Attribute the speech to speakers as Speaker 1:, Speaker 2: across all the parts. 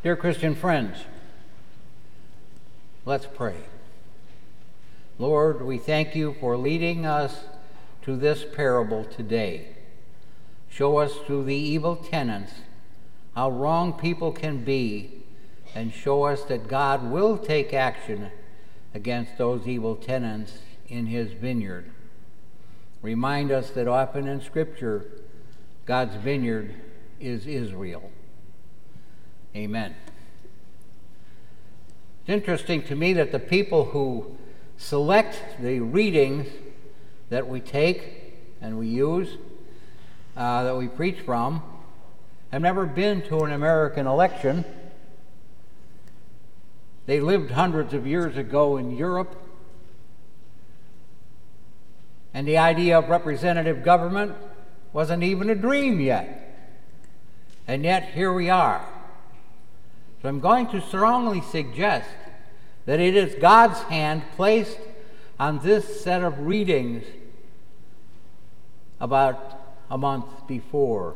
Speaker 1: Dear Christian friends, let's pray. Lord, we thank you for leading us to this parable today. Show us through the evil tenants how wrong people can be, and show us that God will take action against those evil tenants in his vineyard. Remind us that often in Scripture, God's vineyard is Israel. Amen. It's interesting to me that the people who select the readings that we take and we use, uh, that we preach from, have never been to an American election. They lived hundreds of years ago in Europe. And the idea of representative government wasn't even a dream yet. And yet, here we are. So I'm going to strongly suggest that it is God's hand placed on this set of readings about a month before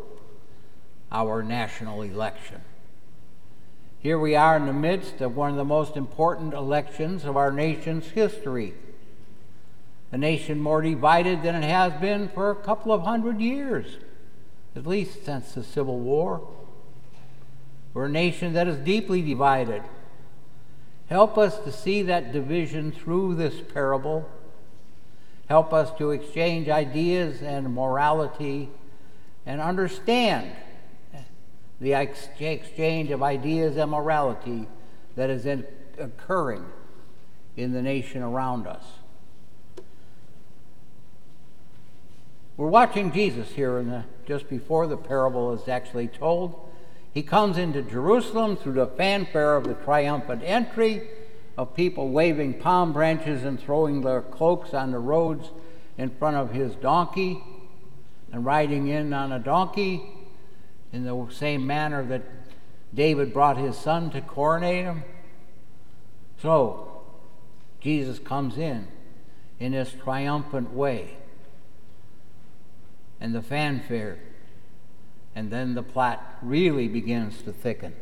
Speaker 1: our national election. Here we are in the midst of one of the most important elections of our nation's history. A nation more divided than it has been for a couple of hundred years, at least since the Civil War. We're a nation that is deeply divided. Help us to see that division through this parable. Help us to exchange ideas and morality and understand the exchange of ideas and morality that is in, occurring in the nation around us. We're watching Jesus here the, just before the parable is actually told. He comes into Jerusalem through the fanfare of the triumphant entry of people waving palm branches and throwing their cloaks on the roads in front of his donkey and riding in on a donkey in the same manner that David brought his son to coronate him. So, Jesus comes in in this triumphant way. And the fanfare and then the plot really begins to thicken.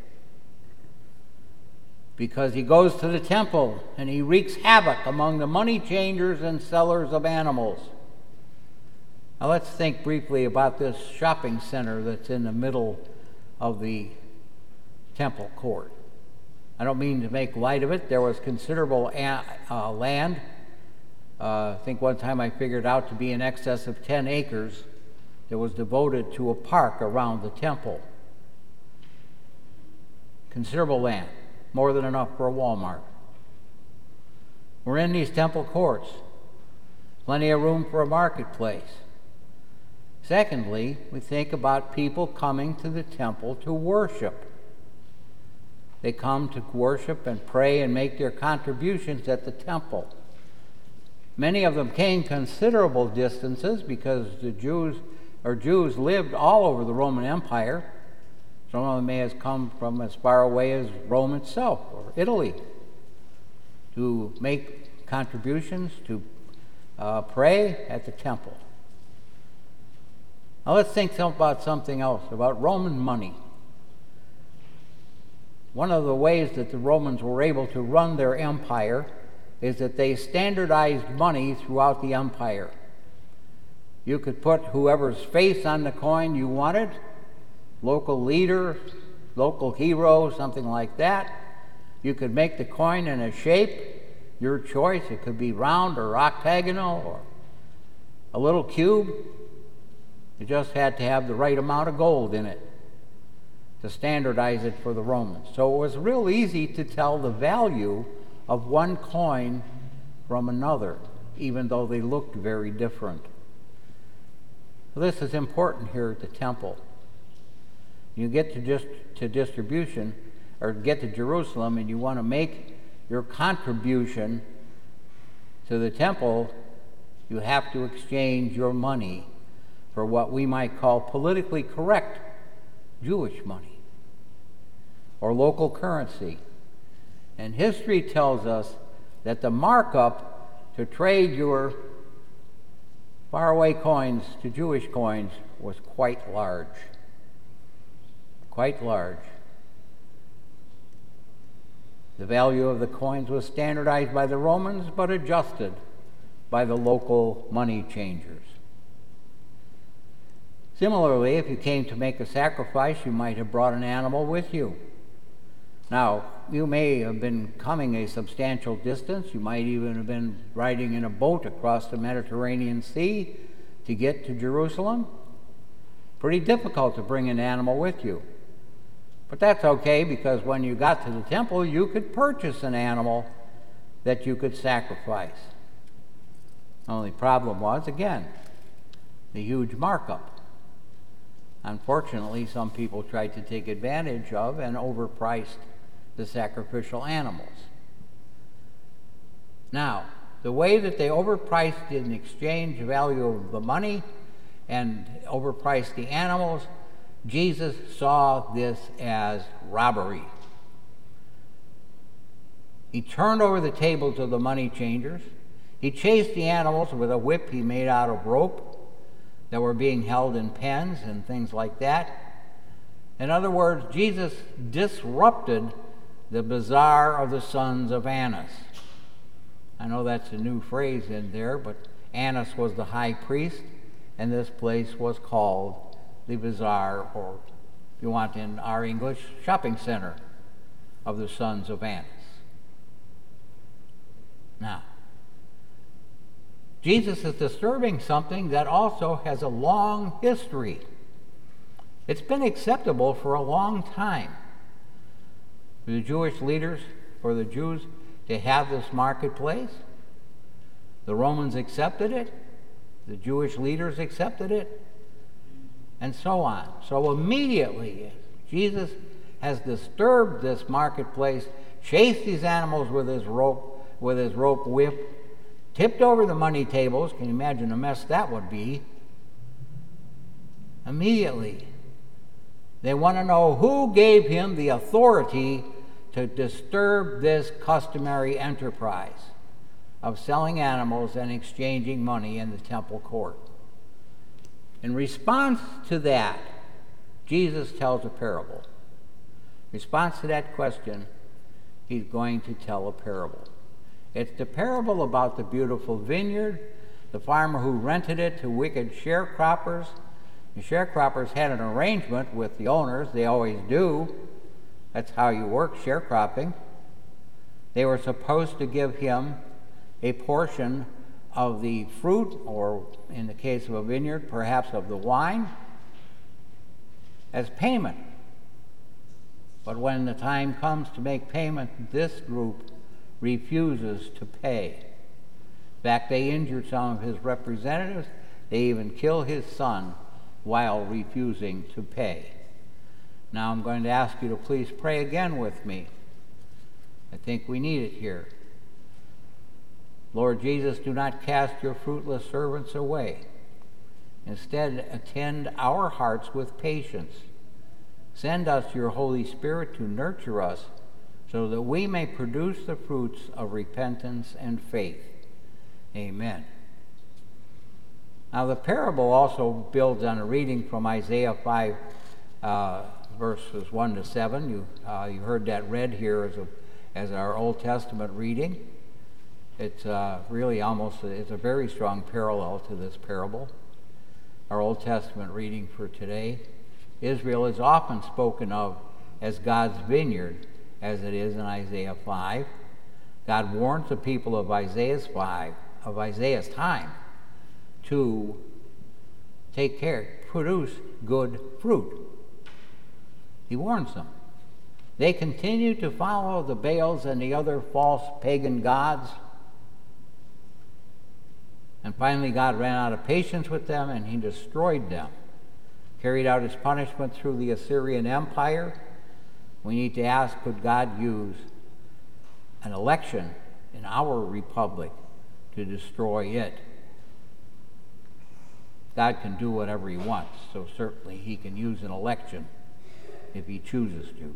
Speaker 1: Because he goes to the temple and he wreaks havoc among the money changers and sellers of animals. Now let's think briefly about this shopping center that's in the middle of the temple court. I don't mean to make light of it. There was considerable a- uh, land. Uh, I think one time I figured out to be in excess of 10 acres that was devoted to a park around the temple. Considerable land, more than enough for a Walmart. We're in these temple courts, plenty of room for a marketplace. Secondly, we think about people coming to the temple to worship. They come to worship and pray and make their contributions at the temple. Many of them came considerable distances because the Jews or Jews lived all over the Roman Empire. Some of them may have come from as far away as Rome itself or Italy to make contributions, to uh, pray at the temple. Now let's think about something else, about Roman money. One of the ways that the Romans were able to run their empire is that they standardized money throughout the empire. You could put whoever's face on the coin you wanted, local leader, local hero, something like that. You could make the coin in a shape, your choice. It could be round or octagonal or a little cube. You just had to have the right amount of gold in it to standardize it for the Romans. So it was real easy to tell the value of one coin from another, even though they looked very different. This is important here at the temple. You get to just to distribution or get to Jerusalem and you want to make your contribution to the temple, you have to exchange your money for what we might call politically correct Jewish money or local currency. And history tells us that the markup to trade your faraway coins to Jewish coins was quite large. Quite large. The value of the coins was standardized by the Romans but adjusted by the local money changers. Similarly, if you came to make a sacrifice, you might have brought an animal with you. Now, you may have been coming a substantial distance. You might even have been riding in a boat across the Mediterranean Sea to get to Jerusalem. Pretty difficult to bring an animal with you. But that's okay because when you got to the temple, you could purchase an animal that you could sacrifice. Only problem was, again, the huge markup. Unfortunately, some people tried to take advantage of and overpriced the sacrificial animals. Now, the way that they overpriced in exchange value of the money and overpriced the animals, Jesus saw this as robbery. He turned over the tables of the money changers. He chased the animals with a whip he made out of rope that were being held in pens and things like that. In other words, Jesus disrupted the bazaar of the sons of Annas. I know that's a new phrase in there, but Annas was the high priest, and this place was called the bazaar, or if you want in our English, shopping center of the sons of Annas. Now, Jesus is disturbing something that also has a long history. It's been acceptable for a long time for the Jewish leaders, for the Jews to have this marketplace. The Romans accepted it, the Jewish leaders accepted it, and so on. So immediately, Jesus has disturbed this marketplace, chased these animals with his rope, with his rope whip, tipped over the money tables. Can you imagine the mess that would be? Immediately, they want to know who gave him the authority to disturb this customary enterprise of selling animals and exchanging money in the temple court. In response to that, Jesus tells a parable. In response to that question, he's going to tell a parable. It's the parable about the beautiful vineyard, the farmer who rented it to wicked sharecroppers. The sharecroppers had an arrangement with the owners, they always do. That's how you work sharecropping. They were supposed to give him a portion of the fruit, or in the case of a vineyard, perhaps of the wine, as payment. But when the time comes to make payment, this group refuses to pay. In fact, they injured some of his representatives. They even kill his son while refusing to pay. Now I'm going to ask you to please pray again with me. I think we need it here. Lord Jesus, do not cast your fruitless servants away. Instead, attend our hearts with patience. Send us your Holy Spirit to nurture us so that we may produce the fruits of repentance and faith. Amen. Now, the parable also builds on a reading from Isaiah 5, uh, verses 1 to 7. You, uh, you heard that read here as, a, as our Old Testament reading. It's uh, really almost, it's a very strong parallel to this parable. Our Old Testament reading for today. Israel is often spoken of as God's vineyard as it is in Isaiah 5. God warns the people of Isaiah's 5, of Isaiah's time, to take care, produce good fruit. He warns them. They continue to follow the Baals and the other false pagan gods. And finally, God ran out of patience with them and he destroyed them, carried out his punishment through the Assyrian Empire we need to ask could God use an election in our republic to destroy it? God can do whatever he wants, so certainly he can use an election if he chooses to.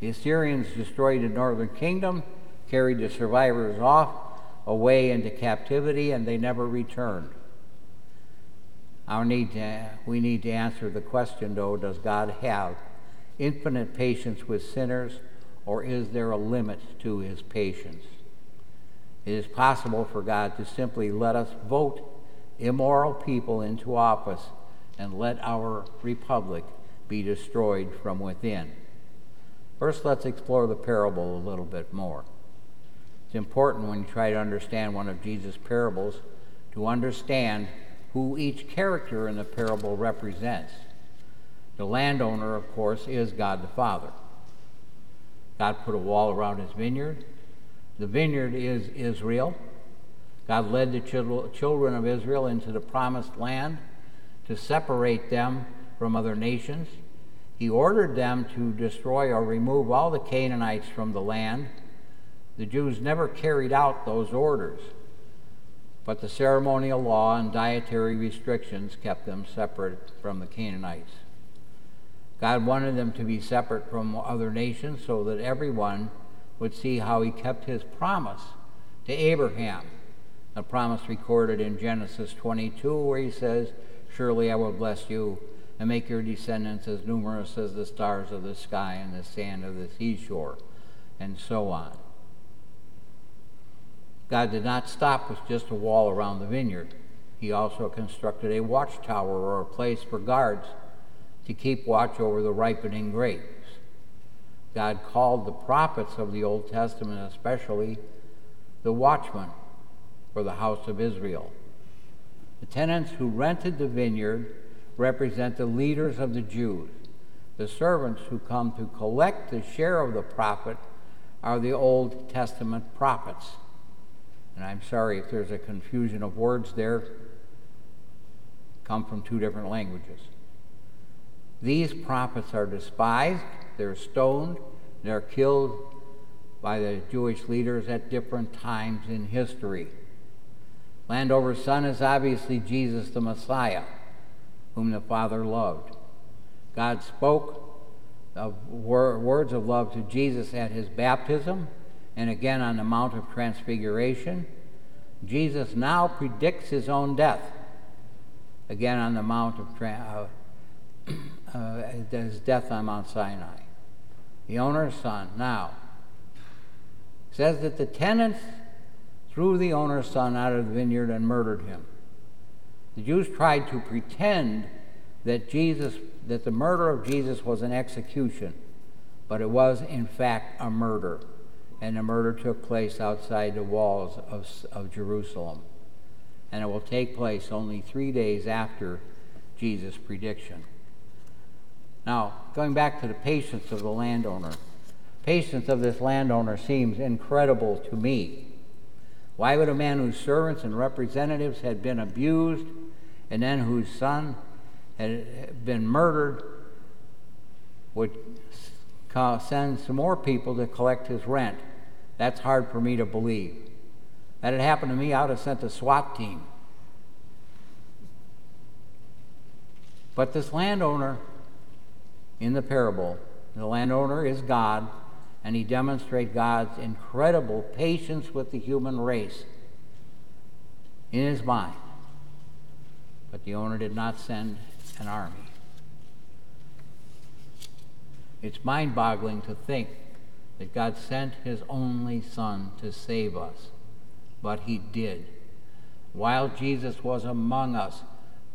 Speaker 1: The Assyrians destroyed the northern kingdom, carried the survivors off away into captivity, and they never returned. Our need to, we need to answer the question, though, does God have infinite patience with sinners, or is there a limit to his patience? It is possible for God to simply let us vote immoral people into office and let our republic be destroyed from within. First, let's explore the parable a little bit more. It's important when you try to understand one of Jesus' parables to understand who each character in the parable represents. The landowner, of course, is God the Father. God put a wall around his vineyard. The vineyard is Israel. God led the children of Israel into the promised land to separate them from other nations. He ordered them to destroy or remove all the Canaanites from the land. The Jews never carried out those orders, but the ceremonial law and dietary restrictions kept them separate from the Canaanites. God wanted them to be separate from other nations so that everyone would see how he kept his promise to Abraham. A promise recorded in Genesis 22, where he says, Surely I will bless you and make your descendants as numerous as the stars of the sky and the sand of the seashore, and so on. God did not stop with just a wall around the vineyard. He also constructed a watchtower or a place for guards to keep watch over the ripening grapes. God called the prophets of the Old Testament, especially, the watchmen for the house of Israel. The tenants who rented the vineyard represent the leaders of the Jews. The servants who come to collect the share of the profit are the Old Testament prophets. And I'm sorry if there's a confusion of words there, come from two different languages. These prophets are despised, they're stoned, they're killed by the Jewish leaders at different times in history. Landover's son is obviously Jesus the Messiah, whom the Father loved. God spoke of wor- words of love to Jesus at his baptism and again on the Mount of Transfiguration. Jesus now predicts his own death, again on the Mount of Transfiguration. uh, uh, his death on Mount Sinai. The owner's son now says that the tenants threw the owner's son out of the vineyard and murdered him. The Jews tried to pretend that Jesus that the murder of Jesus was an execution, but it was in fact a murder. And the murder took place outside the walls of, of Jerusalem. And it will take place only three days after Jesus' prediction. Now, going back to the patience of the landowner, patience of this landowner seems incredible to me. Why would a man whose servants and representatives had been abused and then whose son had been murdered would send some more people to collect his rent? That's hard for me to believe. That had happened to me, I would have sent a SWAT team. But this landowner in the parable. The landowner is God, and he demonstrates God's incredible patience with the human race in his mind. But the owner did not send an army. It's mind boggling to think that God sent his only Son to save us, but he did. While Jesus was among us,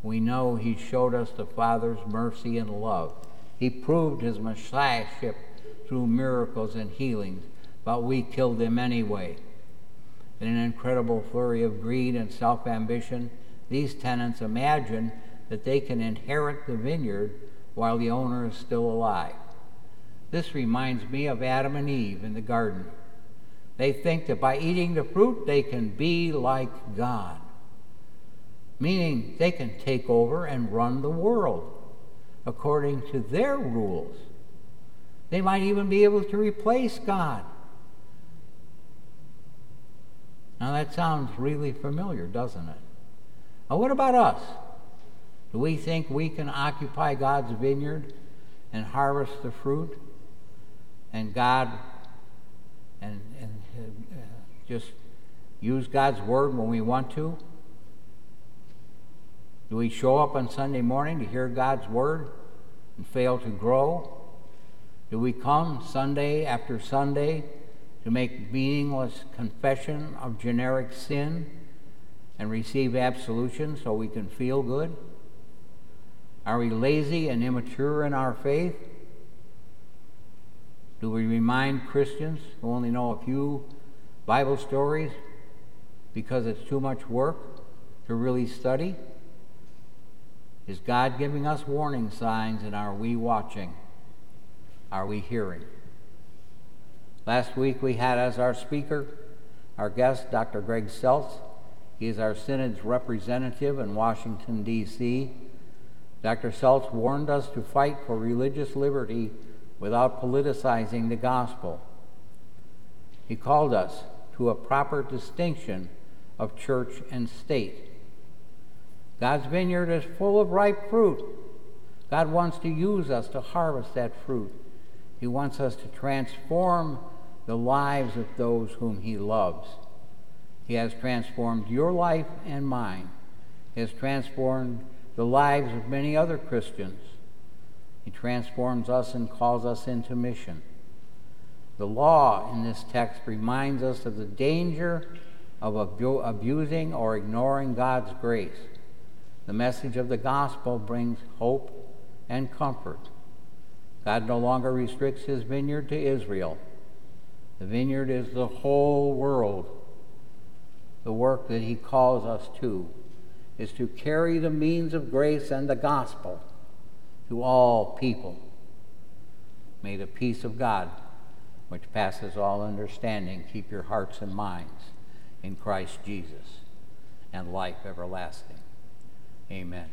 Speaker 1: we know he showed us the Father's mercy and love he proved his messiahship through miracles and healings, but we killed him anyway. In an incredible flurry of greed and self ambition, these tenants imagine that they can inherit the vineyard while the owner is still alive. This reminds me of Adam and Eve in the garden. They think that by eating the fruit, they can be like God, meaning they can take over and run the world according to their rules. They might even be able to replace God. Now that sounds really familiar, doesn't it? Now, what about us? Do we think we can occupy God's vineyard and harvest the fruit? And God, and, and uh, just use God's word when we want to? Do we show up on Sunday morning to hear God's word and fail to grow? Do we come Sunday after Sunday to make meaningless confession of generic sin and receive absolution so we can feel good? Are we lazy and immature in our faith? Do we remind Christians who only know a few Bible stories because it's too much work to really study? Is God giving us warning signs and are we watching? Are we hearing? Last week we had as our speaker our guest, Dr. Greg Seltz. He is our Synod's representative in Washington, D.C. Dr. Seltz warned us to fight for religious liberty without politicizing the gospel. He called us to a proper distinction of church and state. God's vineyard is full of ripe fruit. God wants to use us to harvest that fruit. He wants us to transform the lives of those whom He loves. He has transformed your life and mine. He has transformed the lives of many other Christians. He transforms us and calls us into mission. The law in this text reminds us of the danger of abu- abusing or ignoring God's grace. The message of the gospel brings hope and comfort. God no longer restricts his vineyard to Israel. The vineyard is the whole world. The work that he calls us to is to carry the means of grace and the gospel to all people. May the peace of God, which passes all understanding, keep your hearts and minds in Christ Jesus and life everlasting. Amen.